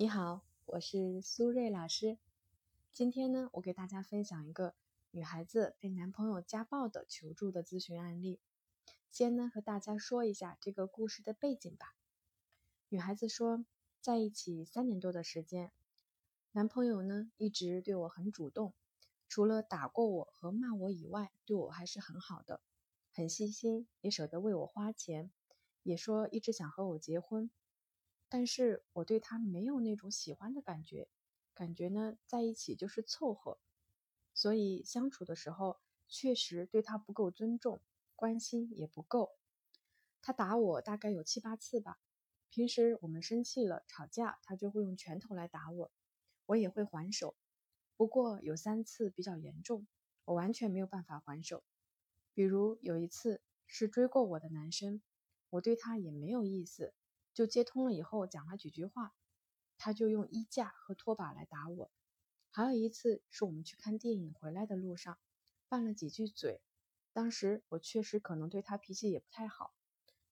你好，我是苏瑞老师。今天呢，我给大家分享一个女孩子被男朋友家暴的求助的咨询案例。先呢，和大家说一下这个故事的背景吧。女孩子说，在一起三年多的时间，男朋友呢一直对我很主动，除了打过我和骂我以外，对我还是很好的，很细心，也舍得为我花钱，也说一直想和我结婚。但是我对他没有那种喜欢的感觉，感觉呢在一起就是凑合，所以相处的时候确实对他不够尊重，关心也不够。他打我大概有七八次吧，平时我们生气了吵架，他就会用拳头来打我，我也会还手。不过有三次比较严重，我完全没有办法还手。比如有一次是追过我的男生，我对他也没有意思。就接通了以后讲了几句话，他就用衣架和拖把来打我。还有一次是我们去看电影回来的路上，拌了几句嘴。当时我确实可能对他脾气也不太好，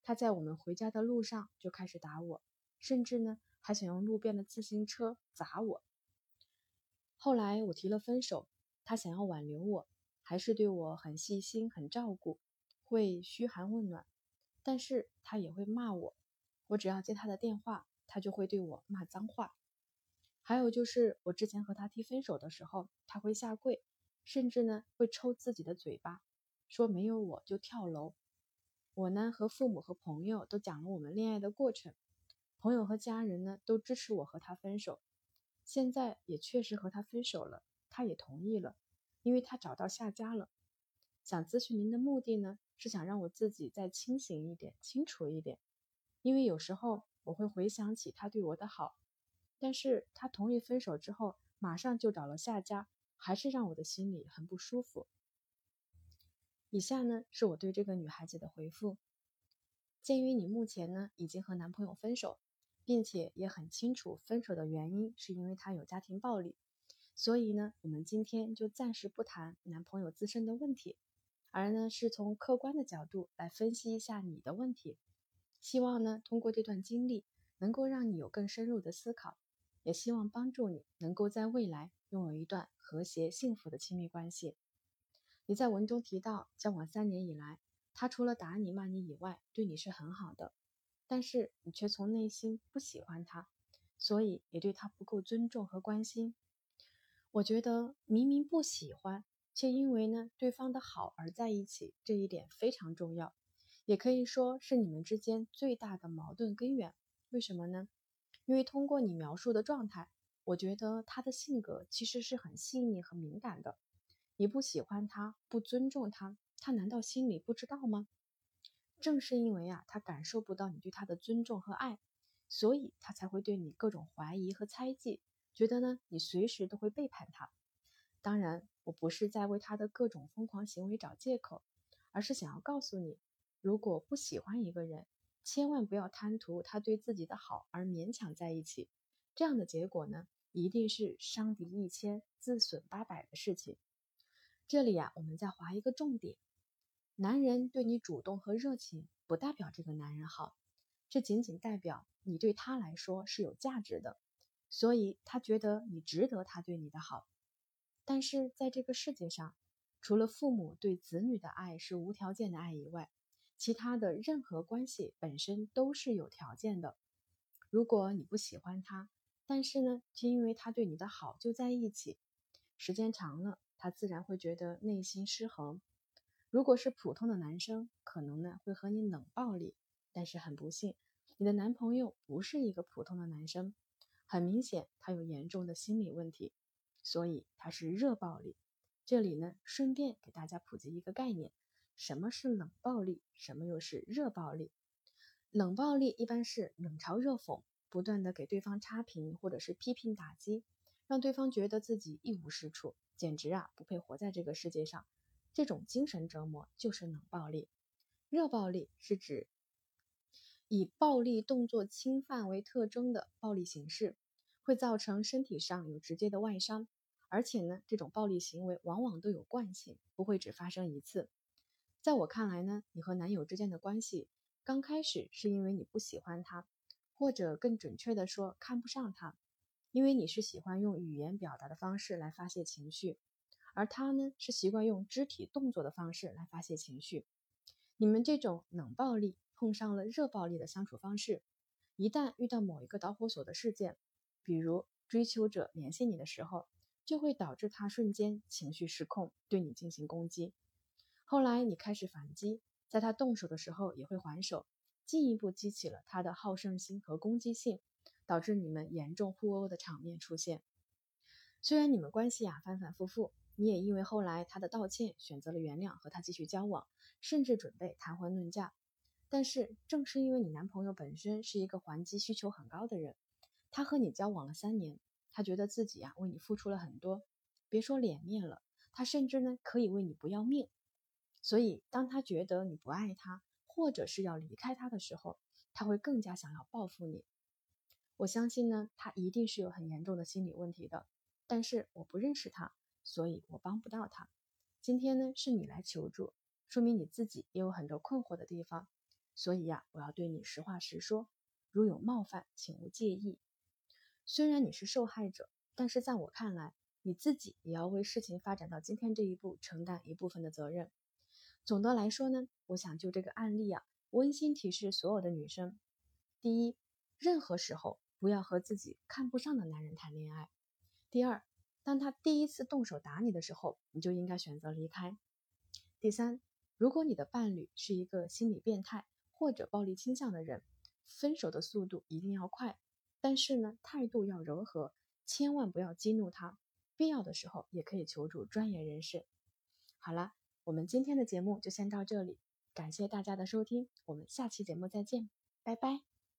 他在我们回家的路上就开始打我，甚至呢还想用路边的自行车砸我。后来我提了分手，他想要挽留我，还是对我很细心很照顾，会嘘寒问暖，但是他也会骂我。我只要接他的电话，他就会对我骂脏话。还有就是我之前和他提分手的时候，他会下跪，甚至呢会抽自己的嘴巴，说没有我就跳楼。我呢和父母和朋友都讲了我们恋爱的过程，朋友和家人呢都支持我和他分手。现在也确实和他分手了，他也同意了，因为他找到下家了。想咨询您的目的呢，是想让我自己再清醒一点，清楚一点。因为有时候我会回想起他对我的好，但是他同意分手之后，马上就找了下家，还是让我的心里很不舒服。以下呢是我对这个女孩子的回复：鉴于你目前呢已经和男朋友分手，并且也很清楚分手的原因是因为他有家庭暴力，所以呢我们今天就暂时不谈男朋友自身的问题，而呢是从客观的角度来分析一下你的问题。希望呢，通过这段经历，能够让你有更深入的思考，也希望帮助你能够在未来拥有一段和谐幸福的亲密关系。你在文中提到，交往三年以来，他除了打你骂你以外，对你是很好的，但是你却从内心不喜欢他，所以也对他不够尊重和关心。我觉得明明不喜欢，却因为呢对方的好而在一起，这一点非常重要。也可以说是你们之间最大的矛盾根源。为什么呢？因为通过你描述的状态，我觉得他的性格其实是很细腻和敏感的。你不喜欢他，不尊重他，他难道心里不知道吗？正是因为啊，他感受不到你对他的尊重和爱，所以他才会对你各种怀疑和猜忌，觉得呢你随时都会背叛他。当然，我不是在为他的各种疯狂行为找借口，而是想要告诉你。如果不喜欢一个人，千万不要贪图他对自己的好而勉强在一起，这样的结果呢，一定是伤敌一千，自损八百的事情。这里啊，我们再划一个重点：男人对你主动和热情，不代表这个男人好，这仅仅代表你对他来说是有价值的，所以他觉得你值得他对你的好。但是在这个世界上，除了父母对子女的爱是无条件的爱以外，其他的任何关系本身都是有条件的。如果你不喜欢他，但是呢，却因为他对你的好就在一起，时间长了，他自然会觉得内心失衡。如果是普通的男生，可能呢会和你冷暴力，但是很不幸，你的男朋友不是一个普通的男生，很明显他有严重的心理问题，所以他是热暴力。这里呢，顺便给大家普及一个概念。什么是冷暴力？什么又是热暴力？冷暴力一般是冷嘲热讽，不断的给对方差评或者是批评打击，让对方觉得自己一无是处，简直啊不配活在这个世界上。这种精神折磨就是冷暴力。热暴力是指以暴力动作侵犯为特征的暴力形式，会造成身体上有直接的外伤，而且呢，这种暴力行为往往都有惯性，不会只发生一次。在我看来呢，你和男友之间的关系刚开始是因为你不喜欢他，或者更准确的说看不上他，因为你是喜欢用语言表达的方式来发泄情绪，而他呢是习惯用肢体动作的方式来发泄情绪。你们这种冷暴力碰上了热暴力的相处方式，一旦遇到某一个导火索的事件，比如追求者联系你的时候，就会导致他瞬间情绪失控，对你进行攻击。后来你开始反击，在他动手的时候也会还手，进一步激起了他的好胜心和攻击性，导致你们严重互殴的场面出现。虽然你们关系啊反反复复，你也因为后来他的道歉选择了原谅和他继续交往。甚至准备谈婚论嫁，但是正是因为你男朋友本身是一个还击需求很高的人，他和你交往了三年，他觉得自己呀为你付出了很多，别说脸面了，他甚至呢可以为你不要命。所以当他觉得你不爱他，或者是要离开他的时候，他会更加想要报复你。我相信呢，他一定是有很严重的心理问题的，但是我不认识他，所以我帮不到他。今天呢是你来求助。说明你自己也有很多困惑的地方，所以呀，我要对你实话实说，如有冒犯，请勿介意。虽然你是受害者，但是在我看来，你自己也要为事情发展到今天这一步承担一部分的责任。总的来说呢，我想就这个案例啊，温馨提示所有的女生：第一，任何时候不要和自己看不上的男人谈恋爱；第二，当他第一次动手打你的时候，你就应该选择离开；第三。如果你的伴侣是一个心理变态或者暴力倾向的人，分手的速度一定要快，但是呢，态度要柔和，千万不要激怒他。必要的时候也可以求助专业人士。好了，我们今天的节目就先到这里，感谢大家的收听，我们下期节目再见，拜拜。